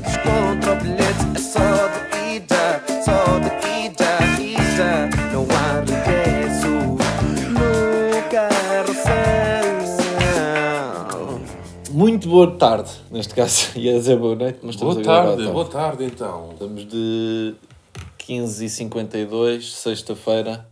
bilhete, é só de ida, só de ida, ida. Não há regresso no carrossel. Muito boa tarde, neste caso ia dizer boa noite, mas estamos Boa a gravar tarde, boa tarde então. Estamos de 15h52, sexta-feira.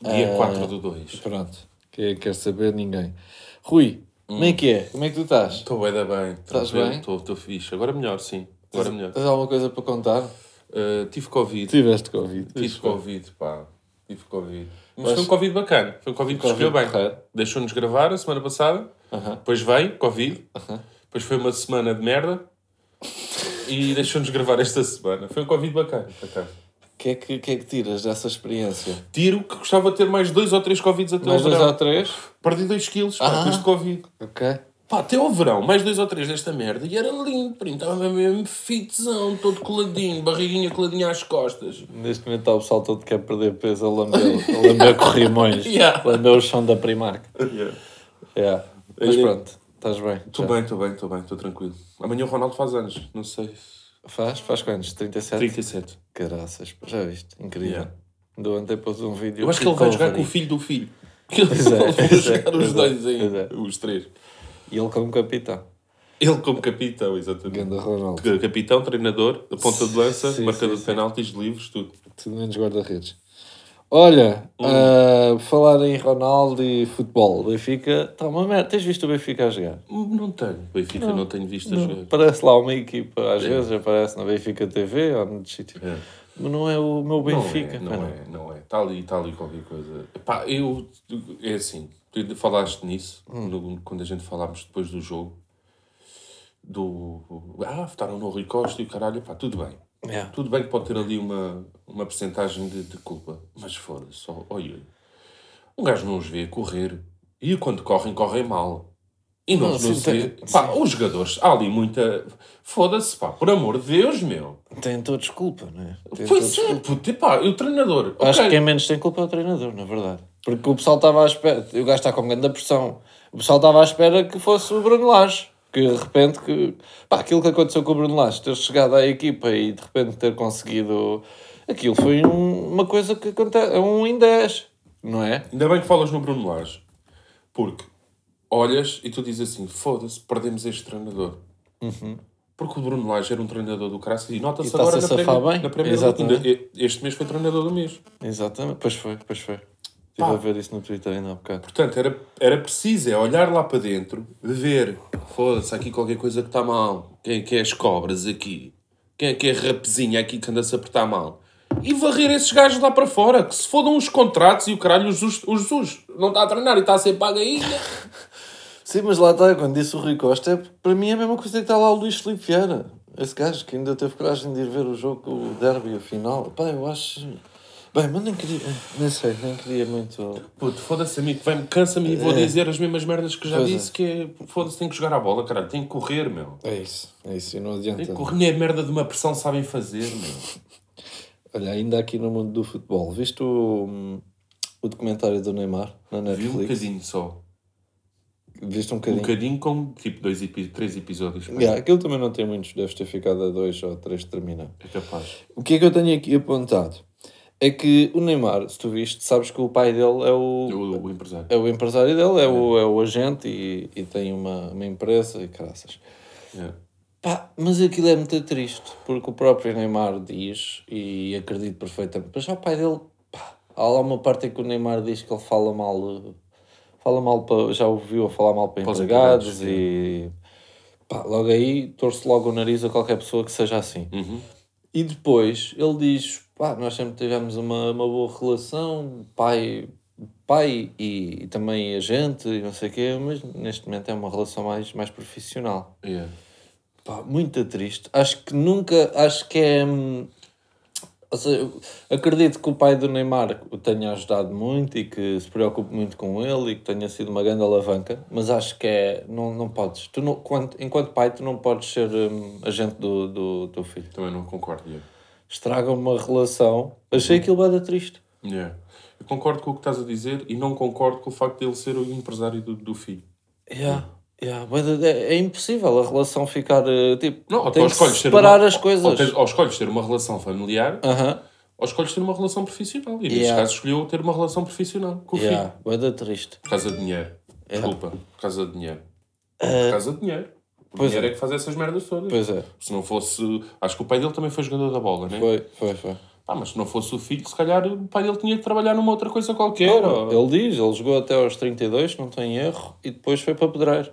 Dia Ah, 4 do 2. Pronto, quer, quer saber ninguém. Rui, como é que é? Como é que tu estás? Estou bem, da bem. Estás bem? Estou estou fixe. Agora melhor, sim. Agora melhor. Tens alguma coisa para contar? Uh, tive Covid. Tiveste Covid. Tive Covid, pá. Tive Covid. Mas Mas- foi um Covid bacana. Foi um Covid que escolheu bem. Deixou-nos gravar a semana passada. Aham. Depois veio, Covid. Depois foi uma semana de merda. E deixou-nos gravar esta semana. Foi um Covid bacana. bacana. O que, é que, que é que tiras dessa experiência? Tiro que gostava de ter mais dois ou três Covids até Mais ao dois verão. ou três? Perdi 2 quilos, pá, Ah. com este Covid. Ok. Pá, até ao verão, mais dois ou três desta merda. E era lindo, primo. Estava mesmo fitzão, todo coladinho, barriguinha coladinha às costas. Neste momento está o pessoal todo que quer perder peso a lamber, a lamber corrimões, Yeah. lamber o chão da Primark. Yeah. Mas Olha- pronto, estás bem. Estou bem, estou bem, estou bem, estou tranquilo. Amanhã o Ronaldo faz anos, não sei. Faz? Faz quantos? 37? 37. Caraças, já viste? Incrível. Yeah. Do ontem pôs um vídeo. Eu acho que ele vai jogar com o filho do filho. Eles é, vão é, jogar os é, dois é. os três. E ele como capitão. Ele como capitão, exatamente. Ganda Ronaldo. Capitão, treinador, a ponta de lança, Sim, marcador sim, de penaltis, livros, tudo. Tudo menos guarda-redes. Olha, Hum. ah, falar em Ronaldo e futebol. O Benfica está uma merda. Tens visto o Benfica a jogar? Não tenho. Benfica não, tenho visto a Não, jogar. Parece lá uma equipa, às vezes aparece na Benfica TV ou no sítio. É. Mas não é o meu Benfica. Não é, não é, não é. Está ali, está ali qualquer coisa. Pá, eu. É assim, tu falaste nisso, Hum. no- quando a gente falámos depois do jogo. Do. Ah, votaram no Rui Costa e o caralho. Pá, tudo bem. Yeah. Tudo bem que pode ter ali uma, uma percentagem de, de culpa. Mas foda-se, só. Olha. Um gajo não os vê correr. E quando correm, correm mal. E não, Não, não se tem- Pá, os jogadores, há ali muita. Foda-se, pá, por amor de Deus, meu. Tem todos culpa, não é? Tem Pois é, puto, pá, e o treinador. Acho ok. que quem menos tem culpa é o treinador, na verdade. Porque o pessoal estava à espera, o gajo está com grande pressão. O pessoal estava à espera que fosse o Bruno Lage. Que de repente, que, pá, aquilo que aconteceu com o Bruno Lage, ter chegado à equipa e de repente ter conseguido. Aquilo foi um- uma coisa que acontece. É um em 10, não é? Ainda bem que falas no Bruno Lage. Porque olhas e tu dizes assim: foda-se, perdemos este treinador. Porque o Bruno Lage era um treinador do Crasso e Uhum. Nota-se agora na safar Premier, bem. na Premier Exatamente. League. Ainda- Este mês foi treinador do mês. Exatamente. Pois foi, pois foi. Estive a ver isso no Twitter ainda há bocado. Portanto, era, era preciso é olhar lá para dentro, ver, foda-se, aqui qualquer coisa que está mal. Quem é que é as cobras aqui? Quem é que é a rapezinha aqui que anda-se a apertar mal? E varrer esses gajos lá para fora, que se fodam os contratos e o caralho, os Jesus, o Jesus não está a treinar e está a ser pago ainda. Sim, mas lá está, quando disse o Rui Costa, é, para mim é a mesma coisa que está lá o Luís Filipe Vieira. Esse gajo que ainda teve coragem de ir ver o jogo, o derby, a final. Pá, eu acho... Bem, mas nem queria... Nem sei, nem queria muito... Puto, foda-se a mim, que vai-me, cansa-me e vou É. dizer as mesmas merdas que já Pois é. disse, que é, foda-se, tem que jogar a bola, caralho, tem que correr, meu. É isso, é isso, e não Tem adianta. que correr, nem a merda de uma pressão sabem fazer, meu. Olha, ainda aqui no mundo do futebol, viste o, o documentário do Neymar na Vi um Netflix? bocadinho só. Viste um Um bocadinho? bocadinho com, tipo, dois, três episódios. Yeah, aquilo também não tem muitos, deves ter ficado a dois ou três de terminar. É capaz. O que é que eu tenho aqui apontado? É que o Neymar, se tu viste, sabes que o pai dele é o, O, o empresário. é o empresário dele, é, o, é o agente e, e tem uma, uma empresa e caraças. Yeah. Pá, mas aquilo é muito triste, porque o próprio Neymar diz, e acredito perfeitamente, mas já o pai dele, pá, há lá uma parte em que o Neymar diz que ele fala mal, fala mal para, já ouviu a falar mal para Para os empregados empregados, e pá, logo aí torce logo o nariz a qualquer pessoa que seja assim. Uhum. E depois ele diz: pá, nós sempre tivemos uma, uma boa relação, pai, pai e, e também a gente, e não sei o quê, mas neste momento é uma relação mais, mais profissional. Yeah. Pá, muito triste. Acho que nunca, acho que é. hum, Ou seja, acredito que o pai do Neymar o tenha ajudado muito e que se preocupe muito com ele e que tenha sido uma grande alavanca, mas acho que é. Não, não podes. Tu não, quando, enquanto pai, tu não podes ser hum, agente do, do teu filho. Também não concordo. Yeah. Estraga uma relação. Achei aquilo bada triste. Yeah. Eu concordo com o que estás a dizer e não concordo com o facto de ele ser o empresário do, do filho. Yeah. Yeah, de- é, é impossível a relação ficar. eh, Tipo, Não, ou tem tu que separar uma, as coisas. Ou, tens- ou escolhes ter uma relação familiar, Aham. ou escolhes ter uma relação profissional. E neste Yeah. caso escolheu ter uma relação profissional com o filho. Yeah, bué de triste. Por causa de dinheiro. Desculpa, por causa de dinheiro. Ah, Por causa de dinheiro. O pois dinheiro é. é. que faz essas merdas todas. Pois é, Se não fosse. Acho que o pai dele também foi jogador da bola, né? foi, foi, foi. Ah, mas se não fosse o filho, se calhar o pai dele tinha que trabalhar numa outra coisa qualquer. ou- Ele diz, ele jogou até aos 32, não tem erro, e depois foi para pedreiro.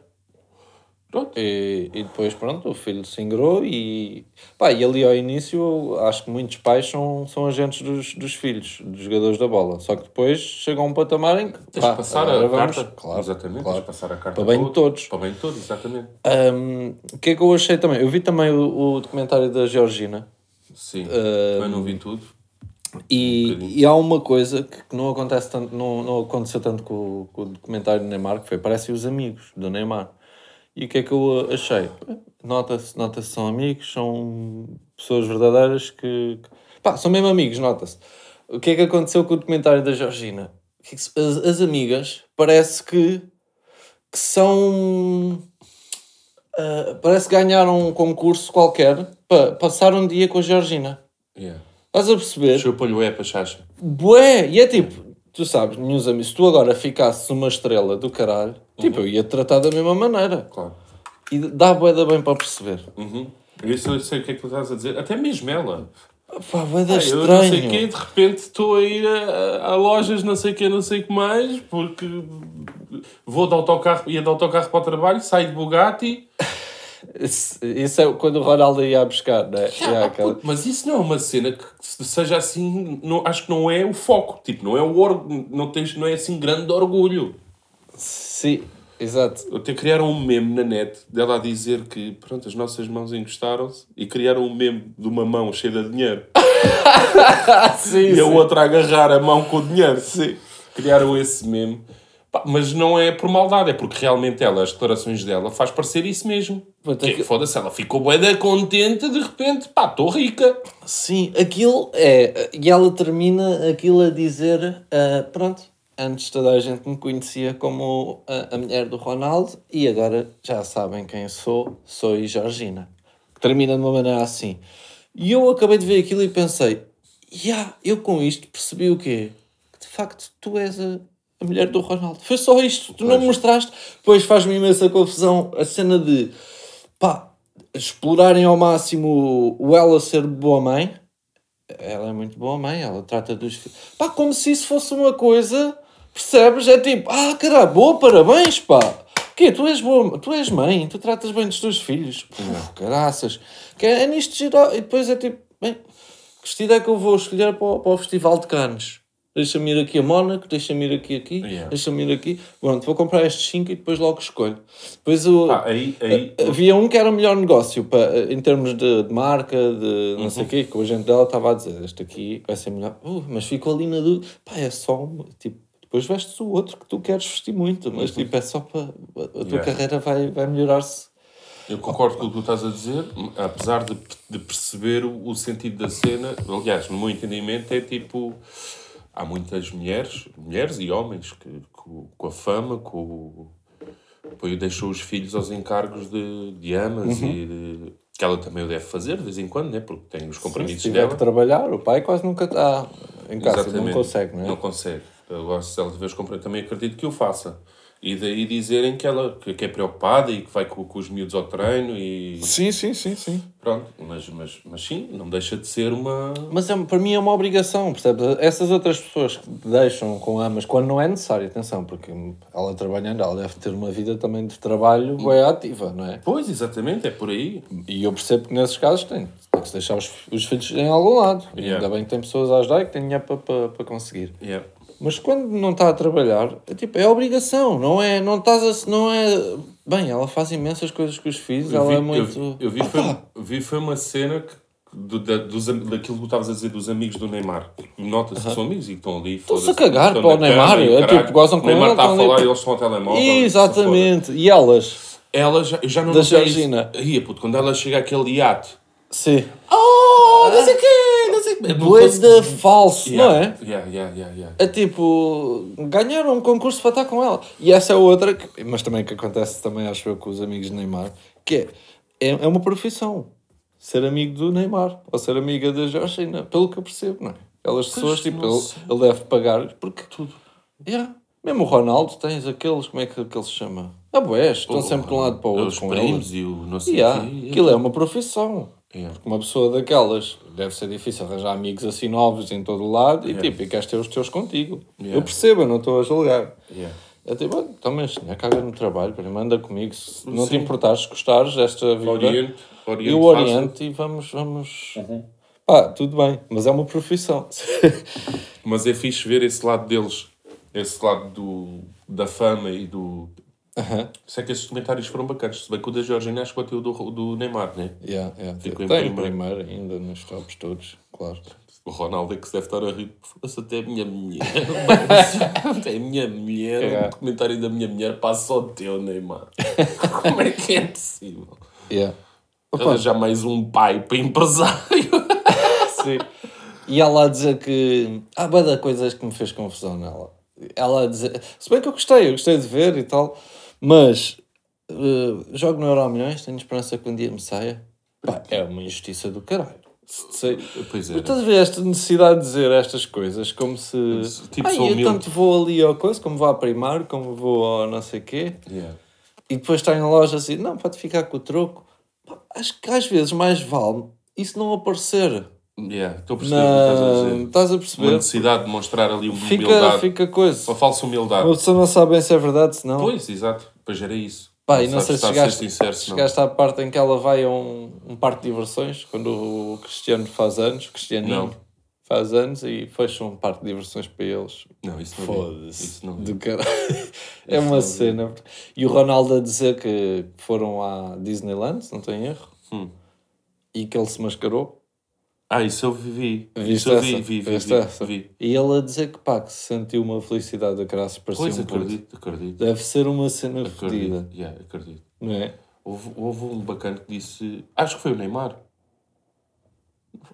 Pronto. E, e depois, pronto, o filho se ingrou e... Pá, e ali ao início, acho que muitos pais são, são agentes dos, dos filhos, dos jogadores da bola. Só que depois chegam a um patamar em que... Tens pá, de passar a vamos- carta. Claro, exatamente. claro. Tens de passar a carta Para bem de todo- todos. Para bem de todos, exatamente. Hum, O que é que eu achei também? Eu vi também o, o documentário da Georgina. Sim. Também não vi tudo. E, Um e há uma coisa que, que não acontece tanto, não, não aconteceu tanto com, o- com o documentário do Neymar, que foi parece os amigos do Neymar. E o que é que eu achei? Nota-se, nota-se que são amigos, são pessoas verdadeiras que, pá, são mesmo amigos, nota-se. O que é que aconteceu com o documentário da Georgina? É As, as amigas parece que, que são ah, parece que ganharam um concurso qualquer para passar um dia com a Georgina. Yeah. Estás a perceber? Chupam-lhe o é para chacha. Bué! E é tipo, tu sabes, meus amigos, se tu agora ficasses uma estrela do caralho, tipo, eu ia tratar da mesma maneira. Claro. E dá bué da bem para perceber. Uhum. Isso eu sei o que é que tu estás a dizer. Até mesmo ela. Pá, bué da Ah, eu não sei quê, estranho. de repente estou a ir a, a lojas, não sei o quê, não sei o que mais, porque vou de autocarro, ia de autocarro para o trabalho, saio de Bugatti. Isso, é quando o Ronaldo ia a buscar, né? Ah, Yeah, aquela- Mas isso não é uma cena que se- seja assim, não, acho que não é o foco, tipo, não é o or, não, tens, não é assim grande orgulho. Sim, exato. Até criaram um meme na net dela a dizer que pronto, as nossas mãos encostaram-se e criaram um meme de uma mão cheia de dinheiro sim, e a outra a agarrar a mão com o dinheiro. Criaram esse meme. Mas não é por maldade, é porque realmente ela, as declarações dela, faz parecer isso mesmo. Que, que- Foda-se, ela ficou bué da contente, de repente, pá, estou rica. Sim, aquilo é. E ela termina aquilo a dizer: ah, pronto, antes toda a gente me conhecia como a, a mulher do Ronaldo e agora já sabem quem sou, sou a Georgina. Termina de uma maneira assim. E eu acabei de ver aquilo e pensei: yeah, eu com isto percebi o quê? Que de facto tu és a, a mulher do Ronaldo. Foi só isto, tu não me mostraste. Pois faz-me imensa confusão a cena de pá, explorarem ao máximo o ela ser boa mãe. Ela é muito boa mãe, ela trata dos filhos. Pá, como se isso fosse uma coisa, percebes? É tipo, ah, caralho, boa, parabéns, pá. Quê? Tu és boa, tu és mãe, tu tratas bem dos teus filhos. Pô, caraças. Que é, é nisto geral. E depois é tipo, bem, que vestido é que eu vou escolher para o, para o Festival de Cannes? Deixa-me ir aqui a Mónaco, deixa-me ir aqui aqui, Yeah. deixa-me ir aqui. Pronto, vou comprar estes 5 e depois logo escolho. Depois o, Pá, aí, aí, Havia um que era o melhor negócio para, em termos de, de marca, de não Uhum. sei o quê, que o agente dela estava a dizer: Este aqui vai ser melhor. Uh, mas ficou ali na dúvida. Pá, é só. um- Tipo, depois vestes o outro que tu queres vestir muito, mas tipo, é só para. A tua Uhum. Yeah. carreira vai, vai melhorar-se. Eu concordo com o que tu estás a dizer, apesar de, de perceber o, o sentido da cena. Aliás, no meu entendimento, é tipo. Há muitas mulheres, mulheres e homens, que, com, a fama, com. o- Depois deixou os filhos aos encargos de, de amas Uhum. e de- que ela também o deve fazer de vez em quando, né? porque tem os Se compromissos tiver dela. que trabalhar, o pai quase nunca está em casa, não Exatamente. consegue, não é? Não consegue. Agora, se ela tiver os compromissos, também acredito que o faça. E daí dizerem que ela que, é preocupada e que vai com, com os miúdos ao treino e. Sim, sim, sim, sim. Pronto, mas, mas, mas sim, não deixa de ser uma. Mas é, para mim é uma obrigação, percebes? Essas outras pessoas que deixam com amas, quando não é necessário, atenção, porque ela trabalhando, ela deve ter uma vida também de trabalho bem ativa, não é? Pois, exatamente, é por aí. E eu percebo que nesses casos tem, tem que se deixar os, os filhos em algum lado. E Yeah. ainda bem que tem pessoas a ajudar e que têm dinheiro para, para, para conseguir. Yeah. Mas quando não está a trabalhar, é tipo, é obrigação, não é, não estás a, não é... Bem, ela faz imensas coisas com os filhos, Eu ela vi, é eu muito... vi- eu vi, foi, vi foi uma cena que, do, da, dos, daquilo que tu estavas a dizer dos amigos do Neymar. Nota-se que são amigos e que estão ali. Estão-se a cagar para o Neymar, cama e é tipo, gozam com O Neymar está a estão ali- falar e eles estão ao telemóvel. Exatamente. E elas? Ela já, eu já não Da Georgina. Ia, puto, quando ela chega àquele iate Sim. Oh, não sei o quê, não sei o quê. Não falso, é? Yeah, yeah, yeah, yeah. É tipo, ganharam um concurso para estar com ela. E essa é outra, que- mas também que acontece também, acho eu, com os amigos de Neymar, que é, é, é uma profissão. Ser amigo do Neymar, ou ser amiga da Georgina, pelo que eu percebo, não é? Aquelas pessoas, tipo, ele, ele deve pagar, porque tudo. Yeah. Mesmo o Ronaldo, tens aqueles, como é que, ele se chama? Abués, estão sempre de um lado para o outro Os com primos ele. e o não sei Yeah. Aquilo é uma profissão. Yeah. Uma pessoa daquelas deve ser difícil arranjar amigos assim novos em todo o lado e tipo, e queres ter os teus contigo. Yeah. Eu percebo, eu não estou a julgar. Yeah. É tipo, "Ah, então, mas né, caga no trabalho, primeiro anda comigo, se não te Sim. importares, gostares desta vida, Oriente, Oriente eu fácil. oriento e vamos, vamos... Pá, tudo bem, mas é uma profissão. Mas é fixe ver esse lado deles, esse lado do, da fama e do. Sei que esses comentários foram bacanas. Se bem que o da Georgina acho que bateu o do, do Neymar, né? yeah, yeah. Ficou em Tem primeiro ainda nos tops todos, claro. O Ronaldo é que se deve estar a rir. Foda-se até a minha mulher. até a minha mulher. É. O comentário da minha mulher passa ao teu, Neymar. Como é que é possível? Yeah. Arranjar mais um pai para empresário. Sim. E ela a dizer que. Há bué de coisas que me fez confusão nela. Ela a dizer. Se bem que eu gostei, eu gostei de ver e tal, mas. eh, jogo no Euro Milhões, tenho esperança que um dia me saia. Pá, é uma injustiça do caralho. Se sei- Pois é. Estás a ver esta necessidade de dizer estas coisas como se. Tipo, sou eu humilde." tanto vou ali ao coisa, como vou à primário, como vou ao não sei quê. Yeah. E depois está em loja assim, não, pode ficar com o troco. Pá, acho que às vezes mais vale isso não aparecer. Yeah. Estou a perceber o que estás a Na... dizer. Estás a Uma perceber? necessidade de mostrar ali uma Fica, humildade. fica coisa. Uma falsa humildade. Uma pessoa não sabe bem se é verdade, se não. Pois, exato. Pois era isso. Pá, e não sei se chegaste, sincero, não. chegaste à parte em que ela vai a um, um parque de diversões, quando o Cristiano faz anos, o Cristianinho Não. faz anos e fecha um parque de diversões para eles. Não, isso não vi. Foda-se. Isso não vi. Do caralho. É uma cena. E o Ronaldo a dizer que foram à Disneyland, se não tem erro, Hum. e que ele se mascarou. Ah, isso eu vi. Viste Isso eu essa? vi, vi, vi, Viste vi, essa? vi. E ele a dizer que pá, que se sentiu uma felicidade da graça para Pois, um puto. acredito, acredito. Deve ser uma cena fodida, Acredito, yeah, acredito. não é? Houve, houve um bacana que disse... Acho que foi o Neymar.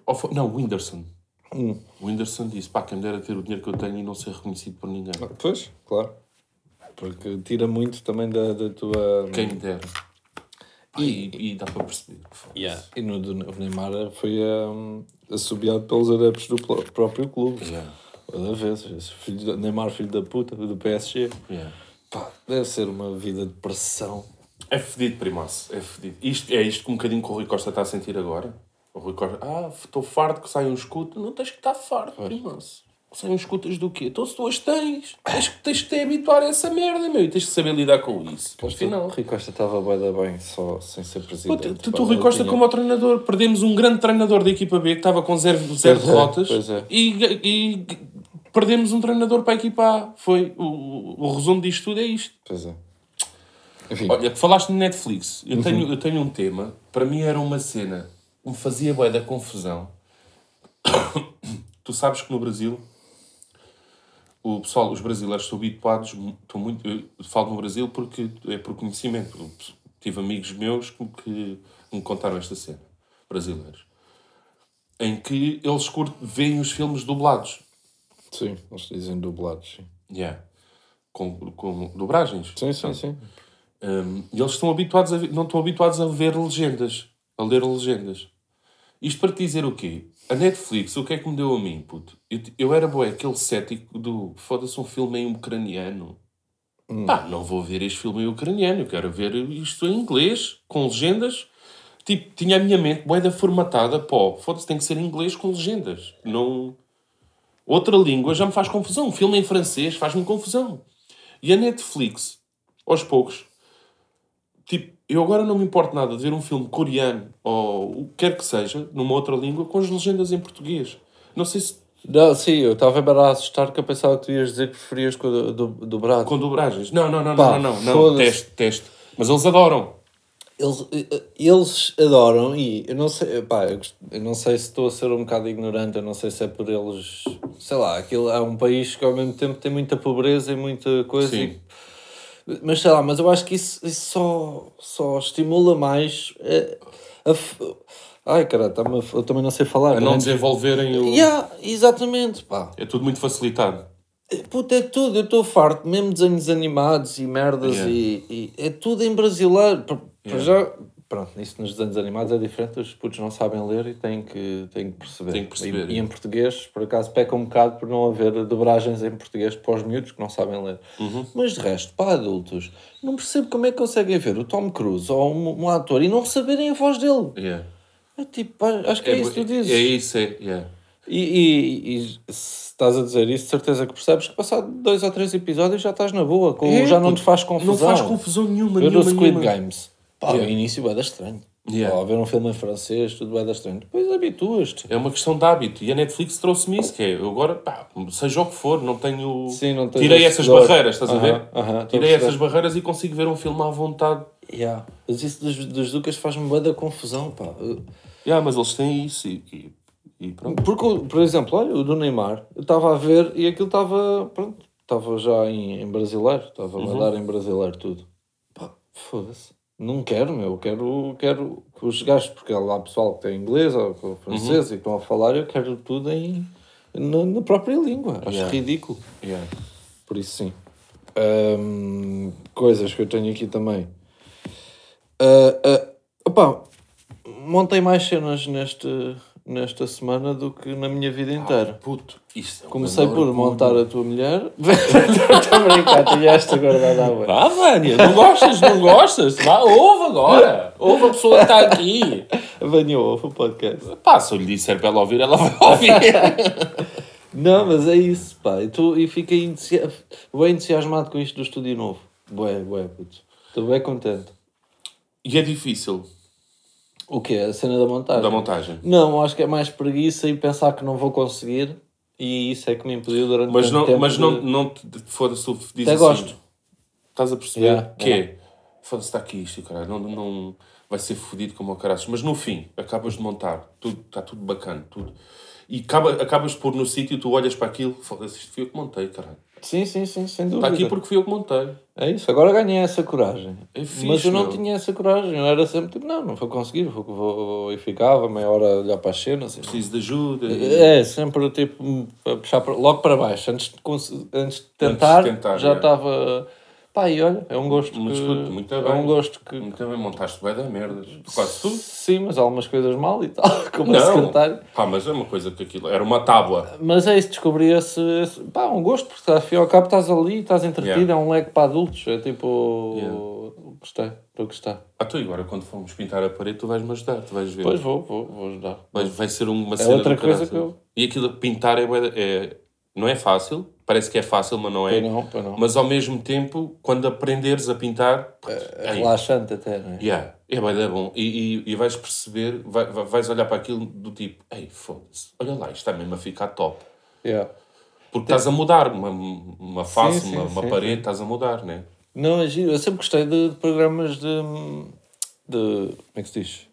Ou foi- não, o Whindersson. Hum. O Whindersson disse, pá, quem me dera ter o dinheiro que eu tenho e não ser reconhecido por ninguém. Pois, claro. Porque tira muito também da, da tua. Quem me dera. Pá, e, e dá para perceber. Yeah. E no do o Neymar foi um, assobiado pelos adeptos do próprio clube. Yeah, Toda vez. Filho de, Neymar, filho da puta, do PSG. yeah. Pá, deve ser uma vida de pressão. É fedido, primaço. É fedido. Isto, é isto que um bocadinho que o Rui Costa está a sentir agora. O Rui Costa, ah, estou farto que saiam um escudo. Não tens que estar farto, primaço. Saiam escutas do quê? Então se tu as tens, tens, que- tens que te habituar a essa merda, meu. E tens que saber lidar com isso. Ponto final. O Rui Costa estava bem da bem, só sem ser presidente. Tu, tu, Rui Costa como treinador. Perdemos um grande treinador da equipa B que estava com zero, zero é, derrotas. é. E, perdemos um treinador para a equipa A. Foi, o, o, resumo disto tudo é isto. Pois é. Enfim, Olha, que falaste de Netflix. Eu, tenho, eu tenho um tema. Para mim era uma cena que me fazia bué da confusão. tu sabes que no Brasil o pessoal, os brasileiros estão habituados, estão muito, eu falo no Brasil porque é por conhecimento. Tive amigos meus que, que me contaram esta cena, brasileiros, em que eles veem os filmes dublados. sim, eles dizem dublados, sim. Yeah. Com, com dobragens. Sim, sim, sim. Um, e eles estão habituados a não estão habituados a ver legendas, a ler legendas. Isto para te dizer o quê? A Netflix, o que é que me deu a mim, puto? Eu, eu era boé, aquele cético do foda-se um filme em ucraniano. Pá, não vou ver este filme em ucraniano, eu quero ver isto em inglês, com legendas. Tipo, tinha a minha mente boeda formatada, pô, foda-se, tem que ser em inglês com legendas. Não... Outra língua já me faz confusão. Um filme em francês faz-me confusão. E a Netflix, aos poucos, tipo, eu agora não me importo nada de ver um filme coreano ou o que quer que seja, numa outra língua, com as legendas em português. Não sei se Não, sim, eu estava a assustar que eu pensava que tu ias dizer que preferias com do, do, dobrado. com dobragens. Não, não, não, Pá, não, não, não. foda-se. Teste, teste. Mas eles adoram. Eles, eh, eles adoram e eu não sei, pá, eu, gost- eu não sei se estou a ser um bocado ignorante, eu não sei se é por eles, sei lá, aquilo é um país que ao mesmo tempo tem muita pobreza e muita coisa. Sim. e- mas sei lá, mas eu acho que isso, isso só, só estimula mais eh, a f- Ai, caralho, a- eu também não sei falar. A não desenvolverem o. Yeah, exatamente, pá. É tudo muito facilitado. Puta, é tudo, eu estou farto, mesmo desenhos animados e merdas Yeah. e, e é tudo em brasileiro. Para Yeah. já, pronto, isso nos desenhos animados é diferente, os putos não sabem ler e têm que, têm que perceber. Têm que perceber, E, e é. em português, por acaso, peca um bocado por não haver dobragens em português para os miúdos que não sabem ler. Uhum. Mas de resto, para adultos, não percebo como é que conseguem ver o Tom Cruise ou um, um ator e não saberem a voz dele. Yeah. É tipo, acho que é, isso que tu dizes. É isso, é. yeah. E, e- e se estás a dizer isso, de certeza que percebes que passado dois ou três episódios já estás na boa, com, É, já não te faz confusão. Não faz confusão nenhuma. Ver o nenhuma, Squid nenhuma. Games. Pá, Yeah. no início vai dar estranho. Yeah. Pá, ver um filme em francês, tudo vai dar estranho. Depois habituas-te. É uma questão de hábito. E a Netflix trouxe-me isso, que é, eu agora, pá, seja o que for, não tenho... Sim, não tens Tirei essas dor. barreiras, estás a Aham, ver? aham, estou a Tirei essas barreiras e consigo ver um filme à vontade. Yeah. Mas isso dos, dos Ducas faz-me bué da confusão, pá. Yeah, mas eles têm isso e, e, pronto. Porque, por exemplo, olha, o do Neymar, eu estava a ver e aquilo estava, pronto, estava já em, em brasileiro, estava Uhum. a dar em brasileiro tudo. Pá, foda-se. Não quero, meu, quero, quero que os gajos, porque há lá pessoal que tem inglês ou é francês Uhum. e estão a falar, eu quero tudo em, na, na própria língua. Acho Yeah. ridículo. Yeah. Por isso, sim. Ahm, coisas que eu tenho aqui também. Ah, ah, opá, montei mais cenas neste, nesta semana do que na minha vida inteira. Puto, isto é um Comecei por montar a tua mulher. Estou a brincar, tinha esta guardada à boa. Vá, Vânia, não gostas, não gostas? Vá, ouve agora. Ouve a pessoa que está aqui. Venha ouve o podcast. Pá, se eu lhe disser para ela ouvir, ela vai ouvir. Não, mas é isso, pá. E, tu, e fiquei entusia- bem entusiasmado com isto do estúdio novo. Bué, bué, puto. Estou bem contente. e é difícil, O quê? A cena da montagem? da montagem. Não, acho que é mais preguiça e pensar que não vou conseguir. E isso é que me impediu durante Mas não, tempo mas de- não, não te foda-se, tu dizes Até assim, gosto. Estás a perceber Yeah, que é, foda-se, está aqui isto, caralho, não, não vai ser fodido como o caralho. Mas no fim, acabas de montar, tudo, está tudo bacana, tudo. E acaba, acabas de pôr no sítio, tu olhas para aquilo, foda-se, isto fui eu que montei, caralho. Sim, sim, sim, sem dúvida. Está aqui porque fui eu que montei. É isso, agora ganhei essa coragem. É fixe, Mas eu não meu. tinha essa coragem. Eu era sempre tipo, não, não vou conseguir. Vou, vou, e ficava meia hora a olhar para as cenas. e- Preciso de ajuda. É, sempre tipo, a puxar para- logo para baixo. Antes de, antes de tentar, tentar, já é. Pá, e olha, é um gosto Mas, que. muito é bem. um gosto que. Muito bem, montaste bem da merdas. Quase tudo. Sim, mas há algumas coisas mal e tal, como a secretário. Pá, mas é uma coisa que aquilo. Era uma tábua. Mas é isso, descobri esse, esse pá, um gosto, porque ao fim e ao cabo estás ali, estás entretido, Yeah. é um leque para adultos, é tipo. Yeah. Gostei, estou a gostar. Ah, tu agora quando formos pintar a parede, tu vais-me ajudar, tu vais ver. Pois vou, vou, vou ajudar. Vai, vai ser uma É cena outra coisa que eu- E aquilo de pintar é, é- não é fácil. Parece que é fácil, mas não é. Pois não, pois não. Mas ao mesmo tempo, quando aprenderes a pintar, É aí, relaxante até, não é? yeah, é bem da bom. E, e, e vais perceber, vai, vai- vais olhar para aquilo do tipo, ei, foda-se, olha lá, isto está mesmo a ficar top. Yeah. Porque estás a mudar uma, uma face, sim, uma, uma sim, parede, estás a mudar, né? Não, é giro. Eu sempre gostei de, de programas de, de. Como é que se diz?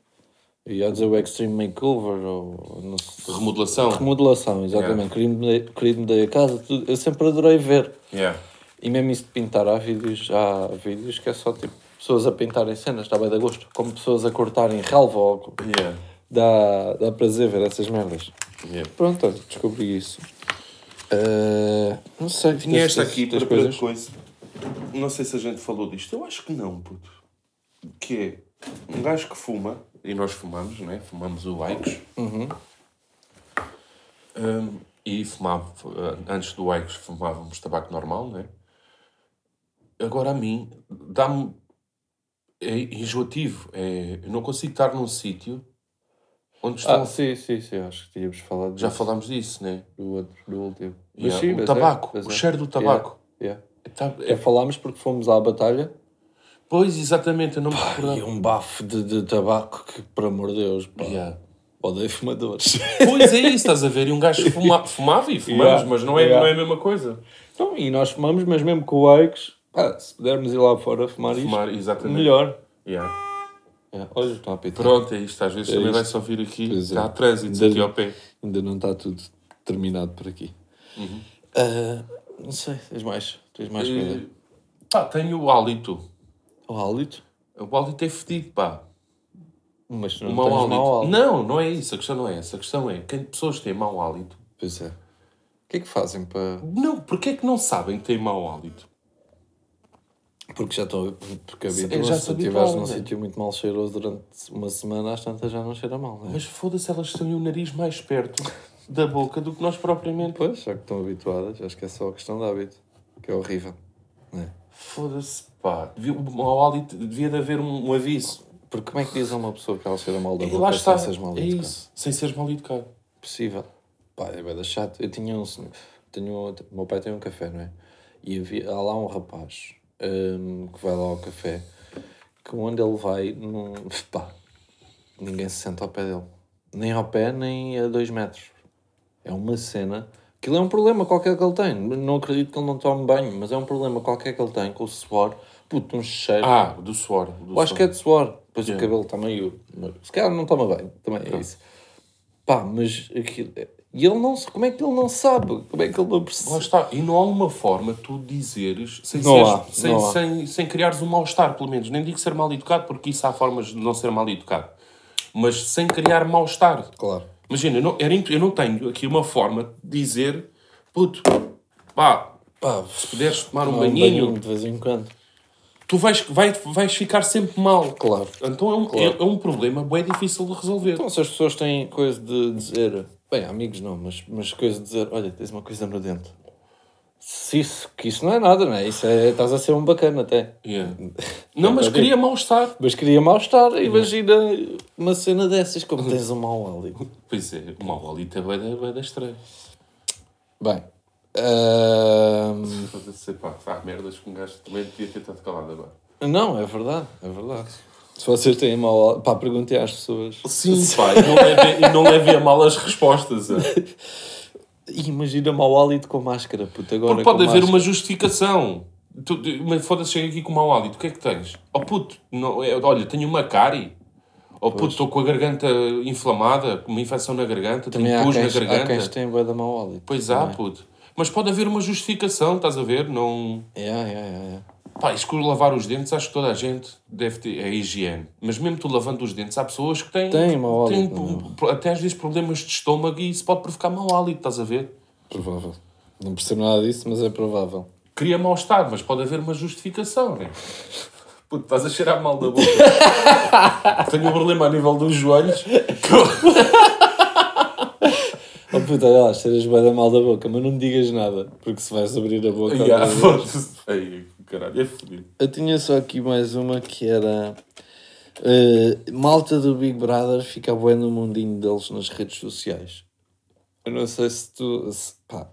Ia dizer o Extreme Makeover ou. Não sei. Remodelação. Remodelação, exatamente. Queria-me queria dar a casa, tudo. Eu sempre adorei ver. Yeah. E mesmo isso de pintar, há vídeos, há vídeos que é só tipo pessoas a pintarem cenas, está bem de gosto. Como pessoas a cortarem relva ou. Yeah. Dá, dá prazer ver essas merdas. Yeah. Pronto, descobri isso. Eh, não sei. Tinha esta aqui para coisas? coisa. Não sei se a gente falou disto. Eu acho que não, puto. Que é um gajo que fuma, e nós fumamos, né? Fumamos o Aikos. Uhum. Um, e fumava, antes do Aikos fumávamos tabaco normal, né? Agora a mim, dá-me. É enjoativo. É, eu não consigo estar num sítio onde estão. Ah, sim, sim, sim, acho que tínhamos falado Já disso, falámos disso, né? do outro, do último. Yeah, sim, o mas tabaco, é, o é. cheiro do tabaco. Yeah, Tá- yeah. é- Já falámos porque fomos à batalha pois, exatamente, eu não me recordava. e um bafo de, de tabaco que, por amor de Deus, pá, Yeah. odeio fumadores. Pois é isso, estás a ver? E um gajo fuma- fumava e fumamos, Yeah, mas não é, yeah. não é a mesma coisa. então, e nós fumamos, mas mesmo com o Aikes, pá, se pudermos ir lá fora fumar isto, Fumar, exatamente. melhor. Yeah. Yeah, Olha, está a pitar. Pronto, é isto. Às vezes É também isto. vai-se ouvir aqui. Pois é. Há trânsito Ainda- aqui ao pé. Ainda não está tudo terminado por aqui. Uhum. Ah, não sei, tens mais? Tens mais coisa? Eh, Pá, tenho o hálito. O hálito? O hálito é fedido, pá. Mas não mau tens hálito. mau hálito. Não, não é isso. A questão não é essa. A questão é que pessoas têm mau hálito. Pois é. O que é que fazem para. Não, porque é que não sabem que têm mau hálito? Porque já estou. Porque habituam já se estiveres num né? sítio muito mal cheiroso durante uma semana, às tantas já não cheira mal, não é? Mas foda-se, elas têm o nariz mais perto da boca do que nós propriamente. Pois, já que estão habituadas, acho que é só a questão de hábito. Que é horrível. Não é? Foda-se, pá. Devia, o mau hálito devia de haver um, um aviso. Porque como é que diz a uma pessoa que ela cheira mal da E boca lá está. sem seres mal é educado? isso. Sem seres mal educado. Possível. Pá, é bem chato. Eu tinha um senhor, tenho, o meu pai tem um café, não é? E havia, há lá um rapaz hum, que vai lá ao café que onde ele vai, não, pá, ninguém se senta ao pé dele. Nem ao pé, nem a dois metros. É uma cena. Aquilo é um problema qualquer que ele tem. Não acredito que ele não tome banho, mas é um problema qualquer que ele tem com o suor. Puto, um cheiro. Ah, do suor. Do Eu acho suor. que é de suor. Depois Yeah. o cabelo está meio. Se calhar não toma bem, também é isso. Pá, mas aquilo. E ele não. Como é que ele não sabe? Como é que ele não Lá percebe? está. E não há uma forma tu dizeres sem, Não seres- há, sem, não há. sem, sem criares um mal-estar, pelo menos. Nem digo ser mal educado, porque isso há formas de não ser mal educado. Mas sem criar mal-estar. Claro. Imagina, eu não, eu não tenho aqui uma forma de dizer, puto, pá, Pá, se puderes tomar um não, banhinho, de vez em quando. tu vais, vai, vais ficar sempre mal. Claro. Então é um, Claro. é, é um problema bem difícil de resolver. Então, se as pessoas têm coisa de dizer. Bem, amigos não, mas, mas coisa de dizer: olha, tens uma coisa no dente. Se isso, que isso não é nada, não é? Isso é. Estás a ser um bacana até. Yeah. Não, mas cria mal-estar. Mas queria mal-estar. Imagina uma cena dessas, como tens um mau hálito. Pois é, o mau hálito é bem bem da estranha. Bem. ahm, Foda-se, pá, merdas que um gajo também devia ter estado calado agora. Não, é verdade, é verdade. Se vocês têm mal. Pá, perguntei às pessoas. Sim, pá, e não levem, não levem a mal as respostas. é. E Imagina mau hálito com máscara, puta. Agora Porque pode haver máscara. uma justificação. Tu, mas foda-se, chega aqui com mau hálito. O que é que tens? Oh puto, não, é, olha, tenho uma cárie. Oh puto, estou com a garganta inflamada, com uma infecção na garganta, Também tenho pus na quem, há garganta. quem bué da mau hálito. Pois há, puto. Mas pode haver uma justificação, estás a ver? Não... Yeah, yeah, yeah. Pá, isso que lavar os dentes, acho que toda a gente deve ter. É higiene. Mas mesmo tu lavando os dentes, há pessoas que têm. Tem mau têm, hálito, pro- até às vezes problemas de estômago e isso pode provocar mau hálito, estás a ver? Provável. Não percebo nada disso, mas é provável. Cria mal-estar, mas pode haver uma justificação, né? Puto, estás a cheirar mal da boca. Tenho um problema a nível dos joelhos. Oh puta, olha lá, cheiras bué da mal da boca, mas não me digas nada, porque se vais abrir a boca. Yeah. Ai, caralho, é fodido. Eu tinha só aqui mais uma que era. eh, malta do Big Brother fica bué no mundinho deles nas redes sociais. Eu não sei se tu. se- pá.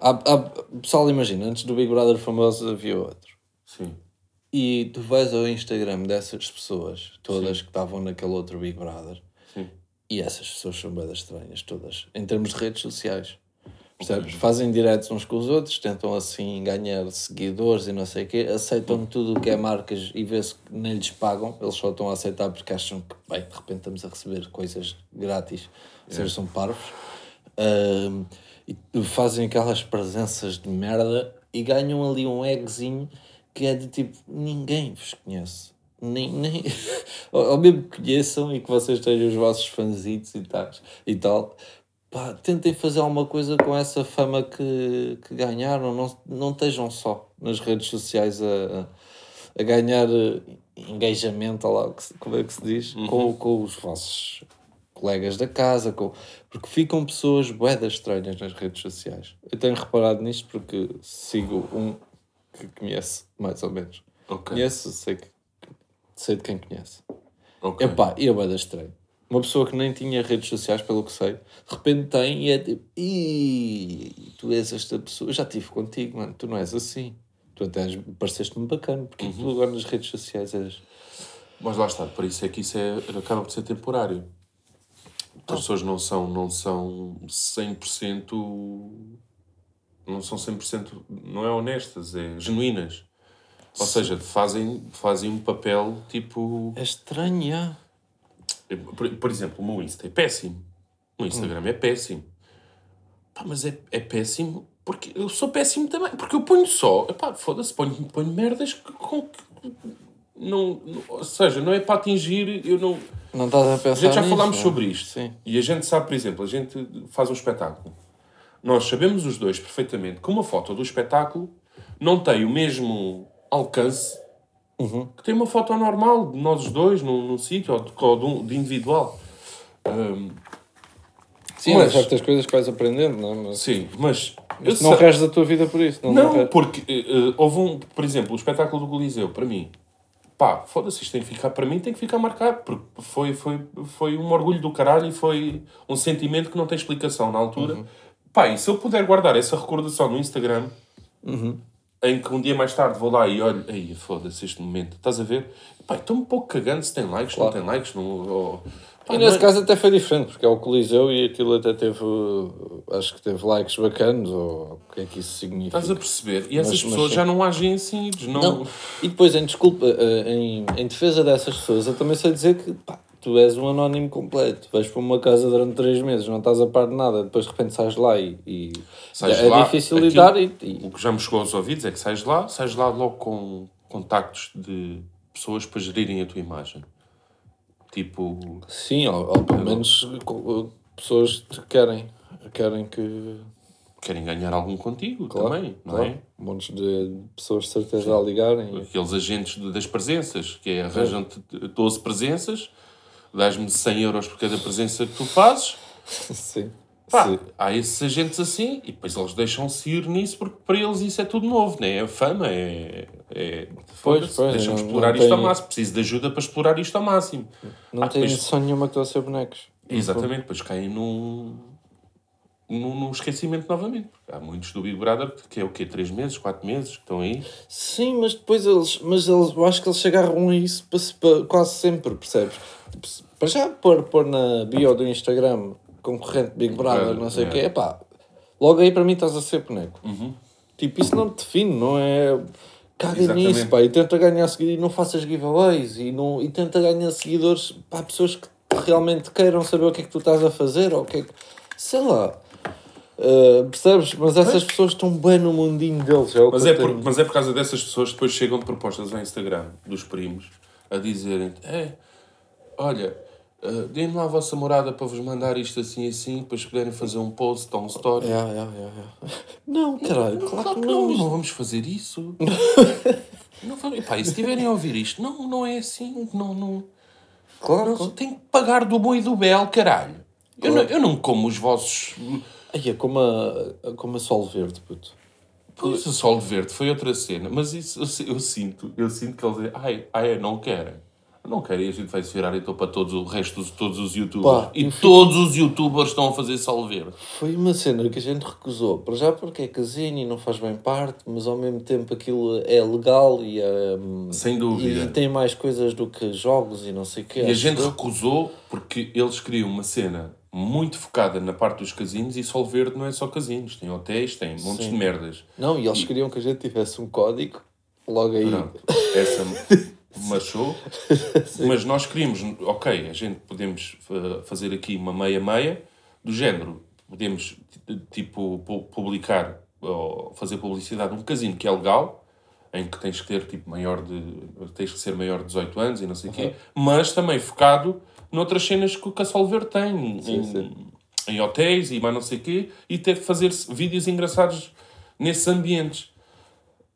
Há, há, pessoal, imagina, antes do Big Brother famoso havia outro. Sim. E tu vais ao Instagram dessas pessoas, todas que estavam naquele outro Big Brother, Sim. E essas pessoas são bem estranhas, todas, em termos de redes sociais. Percebes? Fazem diretos uns com os outros, tentam assim ganhar seguidores e não sei o quê, aceitam tudo o que é marcas e vê-se que nem lhes pagam, eles só estão a aceitar porque acham que, bem, de repente estamos a receber coisas grátis, ou seja, são parvos. E fazem aquelas presenças de merda e ganham ali um eggzinho que é de tipo, ninguém vos conhece. Nem, nem... ou mesmo que conheçam e que vocês tenham os vossos fanzitos e tal, e tal pá, tentem fazer alguma coisa com essa fama que, que ganharam, não, não estejam só nas redes sociais a, a ganhar eh, engajamento, lá, como é que se diz, com, com os vossos colegas da casa, com, porque ficam pessoas boedas estranhas nas redes sociais. Eu tenho reparado nisto porque sigo um que conhece, mais ou menos. Ok. Conheço, sei, que, sei de quem conhece. Ok. Epá, e é bué da estranho. Uma pessoa que nem tinha redes sociais, pelo que sei, de repente tem e é tipo, "Ih, tu és esta pessoa, eu já estive contigo, mano, tu não és assim. Tu até pareceste-me bacana, porque tu agora nas redes sociais és. Mas lá está, por isso é que isso é, acaba por ser temporário. As pessoas não são, não são 100%. Não são 100%. Não é honestas, é genuínas. Ou seja, fazem, fazem um papel tipo. É estranho, já. Por, por exemplo, o meu Insta é péssimo. O Instagram é péssimo. Pá, mas é, é péssimo porque eu sou péssimo também. Porque eu ponho só. Epá, foda-se, ponho, ponho merdas que, com que. Não, não- ou seja, não é para atingir. Eu não. Não estás a A pensar gente já nisso, falámos não? sobre isto. Sim. E a gente sabe, por exemplo, a gente faz um espetáculo. Nós sabemos os dois perfeitamente que uma foto do espetáculo não tem o mesmo alcance Uhum. que tem uma foto normal de nós dois num, num sítio ou, de, ou de, um- de individual. Hum, Sim, Mas- certas coisas que vais aprendendo, não é? Mas sim, mas. eu não sei- reges a tua vida por isso. Não, Não, reges- porque eh, houve um, por exemplo, o espetáculo do Coliseu, para mim, pá, foda-se, isto tem que ficar, para mim tem que ficar marcado, porque foi, foi, foi um orgulho do caralho e foi um sentimento que não tem explicação na altura. Uhum. Pá, e se eu puder guardar essa recordação no Instagram, Uhum. Em que um dia mais tarde vou lá e olho, aí foda-se este momento, estás a ver? Pá, estou um pouco cagando se tem likes, Claro. não tem likes, não. ou- pá, E nesse não é- caso até foi diferente, porque é o Coliseu e aquilo até teve, acho que teve likes bacanos, ou o que é que isso significa. Estás a perceber? E essas Mas- mas pessoas sim. já não agem assim, não. Não. E depois, em desculpa, eh, em, em defesa dessas pessoas, eu também sei dizer que pá, tu és um anónimo completo. Vais para uma casa durante três meses, não estás a par de nada, depois de repente sais lá e, e Sais é lá, difícil aquilo- lidar e, e- O que já me chegou aos ouvidos é que sais lá, sais lá logo com contactos de pessoas para gerirem a tua imagem. Tipo, sim, ou, ou pelo menos co- pessoas que querem, querem que querem ganhar algum contigo claro, também, não claro, é? um monte de pessoas de certeza a ligarem. Aqueles agentes das presenças, que é arranjam-te 12 presenças, dás-me 100 euros por cada presença que tu fazes. Sim. Pá, Sim. há esses agentes assim e depois eles deixam-se ir nisso porque para eles isso é tudo novo, não é? Fama, é. é foda-se, pois, deixam-me explorar isto ao máximo. Preciso de ajuda para explorar isto ao máximo. Não Ah, tem depois- noção nenhuma que estão a ser bonecos. Exatamente, depois caem num, num, num esquecimento novamente. Há muitos do Big Brother que é o quê? 3 meses, 4 meses que estão aí. Sim, mas depois eles, mas eles, eu acho que eles chegaram a isso para, para- quase sempre, percebes? Para já pôr, pôr na bio do Instagram concorrente Big Brother, Brother, não sei o é. quê, epá, logo aí para mim estás a ser boneco. Uhum. Tipo, isso não te define, não é? Caga Exatamente. nisso, pá, e tenta ganhar seguidores, e não faças giveaways, e, não, e tenta ganhar seguidores, pá, pessoas que realmente queiram saber o que é que tu estás a fazer, ou o que é que, sei lá. Uh, percebes? Mas essas pessoas estão bem no mundinho deles. É o Mas que é, eu por, mas é por causa dessas pessoas que depois chegam de propostas ao Instagram dos primos a dizerem: É, olha, uh, deem-me lá a vossa morada para vos mandar isto assim assim, depois se puderem fazer um post ou um story. Yeah, yeah, yeah, yeah. Não, caralho, claro, Claro que não, não. não vamos fazer isso. não vamos, epá, e se tiverem a ouvir isto, não, não é assim, não, não, Claro, não claro. tem que pagar do bom e do belo, caralho. Eu, não, eu não como os vossos. Aí é como a, como a sol verde, puto. Pois, o sol de verde foi outra cena, mas isso eu, eu sinto, eu sinto que eles dizem, ai, ai, não querem. Não querem, e a gente vai se virar então para todos o resto, dos- todos os youtubers. Pá, e eu fico- todos os youtubers estão a fazer sol verde. Foi uma cena que a gente recusou. Para já porque é casino e não faz bem parte, mas ao mesmo tempo aquilo é legal e, é, hum, Sem dúvida. e tem mais coisas do que jogos e não sei o quê. E a gente recusou porque eles queriam uma cena muito focada na parte dos casinos e Sol Verde não é só casinos, tem hotéis, tem montes Sim. de merdas. Não, e eles queriam que a gente tivesse um código logo aí. Pronto, essa marchou. Mas nós queríamos, ok, a gente podemos uh, fazer aqui uma meia-meia do género, podemos tipo pu- publicar ou fazer publicidade num casino que é legal, em que tens que ter tipo maior de. tens que ser maior de 18 anos e não sei o quê, mas também focado noutras cenas que o Cassol Verde tem, em, sim. em hotéis e mais não sei o quê, e ter que fazer vídeos engraçados nesses ambientes.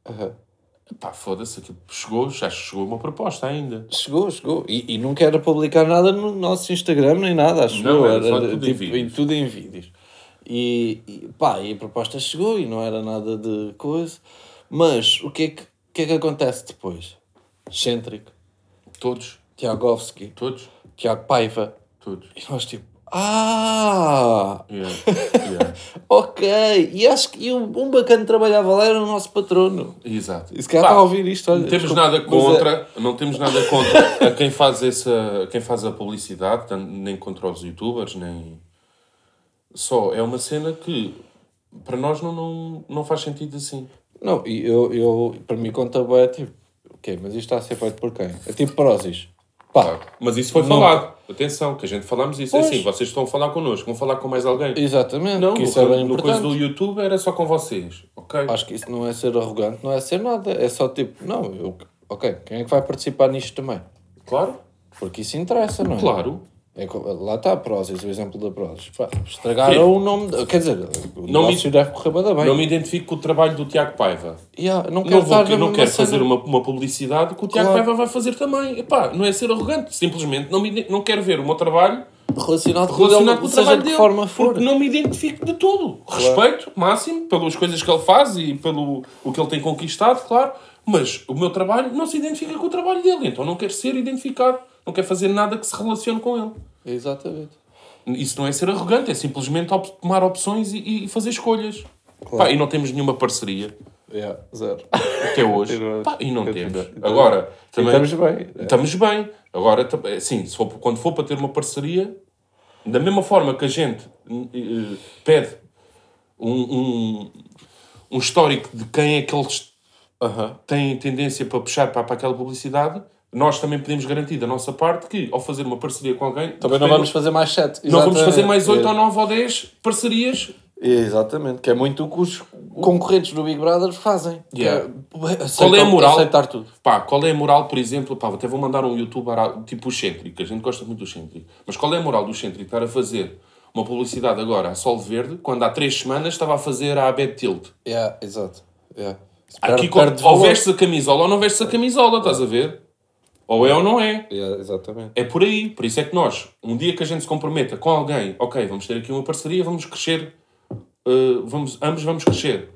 Aham. Pá, foda-se, aquilo chegou, já chegou uma proposta ainda. Chegou, chegou. E, e não quero publicar nada no nosso Instagram nem nada, acho Não, eu. era só tudo em tipo, vídeos. tudo em vídeos. E, e pá, e a proposta chegou e não era nada de coisa. Mas o que é que, que, é que acontece depois? Excêntrico, Todos, Tiagovski, todos, Tiago Paiva. todos. E nós tipo, ah, Yeah, yeah. ok. E acho que um, um bacana que trabalhava lá era o nosso patrono. Exato. E se calhar está a ouvir isto, olha. Não temos desculpa, nada mas é- contra, não temos nada contra a quem faz essa, a quem faz a publicidade, nem contra os youtubers, nem só é uma cena que para nós não, não, não faz sentido assim. Não, e eu, eu para mim conta bem, tipo, ok, mas isto está a ser feito por quem? É tipo Prozis. Pá. Mas isso foi Não. falado. Atenção, que a gente falamos isso. É Pois. assim, vocês estão a falar connosco, vão falar com mais alguém. exatamente, Não, que no, isso é bem no coisa do YouTube era só com vocês. Ok? Acho que isso não é ser arrogante, não é ser nada. É só tipo, não, eu, ok, quem é que vai participar nisto também? Claro. Porque isso interessa, não é? Claro. É lá está a Prozis, o exemplo da Prozis. Estragaram o nome. de- Quer dizer, o Não me- deve correr bem. Não me identifico com o trabalho do Tiago Paiva. Yeah, não Não, quero, vou, estar na não quero cena. fazer uma, uma publicidade que o Tiago Claro. Paiva vai fazer também. Epá, não é ser arrogante. Simplesmente não, me, não quero ver o meu trabalho relacionado, relacionado com, o trabalho de dele. forma for. Porque não me identifico de todo. Respeito máximo pelas coisas que ele faz e pelo o que ele tem conquistado, claro. Mas o meu trabalho não se identifica com o trabalho dele. Então não quero ser identificado. Não quero fazer nada que se relacione com ele. Exatamente. Isso não é ser arrogante, é simplesmente op- tomar opções e, e fazer escolhas. Pá, e não temos nenhuma parceria Yeah, zero. até hoje. Pá, e não temos. Agora, E também, estamos bem. estamos bem. Agora, é se for, quando for para ter uma parceria, da mesma forma que a gente eh, pede um, um, um histórico de quem é que eles Aham. têm tendência para puxar para, para aquela publicidade, nós também podemos garantir da nossa parte que, ao fazer uma parceria com alguém, Também não vamos fazer mais sete. não vamos fazer mais 8 É. ou 9 ou 10 parcerias Exatamente, que é muito o que os concorrentes do Big Brother fazem. Que Yeah. é, aceitam- Qual é a moral? Aceitar tudo. Pá, qual é a moral, por exemplo, pá, até vou mandar um youtuber tipo o Cêntrico, que a gente gosta muito do Cêntrico, mas qual é a moral do Cêntrico estar a fazer uma publicidade agora a Sol Verde, quando há três semanas estava a fazer a Abed Tilt? Yeah, exato. Yeah. Aqui, Perde- perde ou vestes a camisola ou não vestes a camisola, estás a ver? Ou é ou não é. Yeah, exatamente. É por aí. Por isso é que nós, um dia que a gente se comprometa com alguém, ok, vamos ter aqui uma parceria, vamos crescer, uh, vamos, ambos vamos crescer.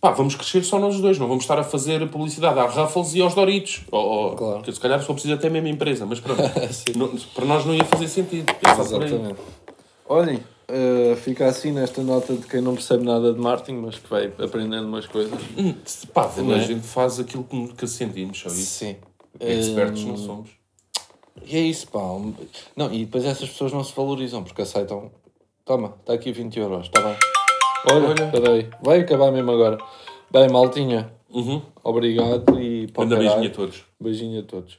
Pá, vamos crescer só nós dois, não vamos estar a fazer publicidade à Ruffles e aos Doritos. Ou, ou- Claro. Que se calhar se for preciso até mesmo empresa, mas pronto. Não- para nós não ia fazer sentido. É só. Exatamente. Olhem, eh, fica assim nesta nota de quem não percebe nada de marketing, mas que vai aprendendo umas coisas. Hum, Pá, Não a é? gente faz aquilo que sentimos, só isso. Sim. Expertos não somos. E é isso, pá. Não, e depois essas pessoas não se valorizam porque aceitam. Toma, está aqui 20 euros, está bem. Olha, Olha. espera aí. Vai acabar mesmo agora. Bem, maltinha. Uhum. Obrigado e Manda beijinho a todos. Beijinho a todos.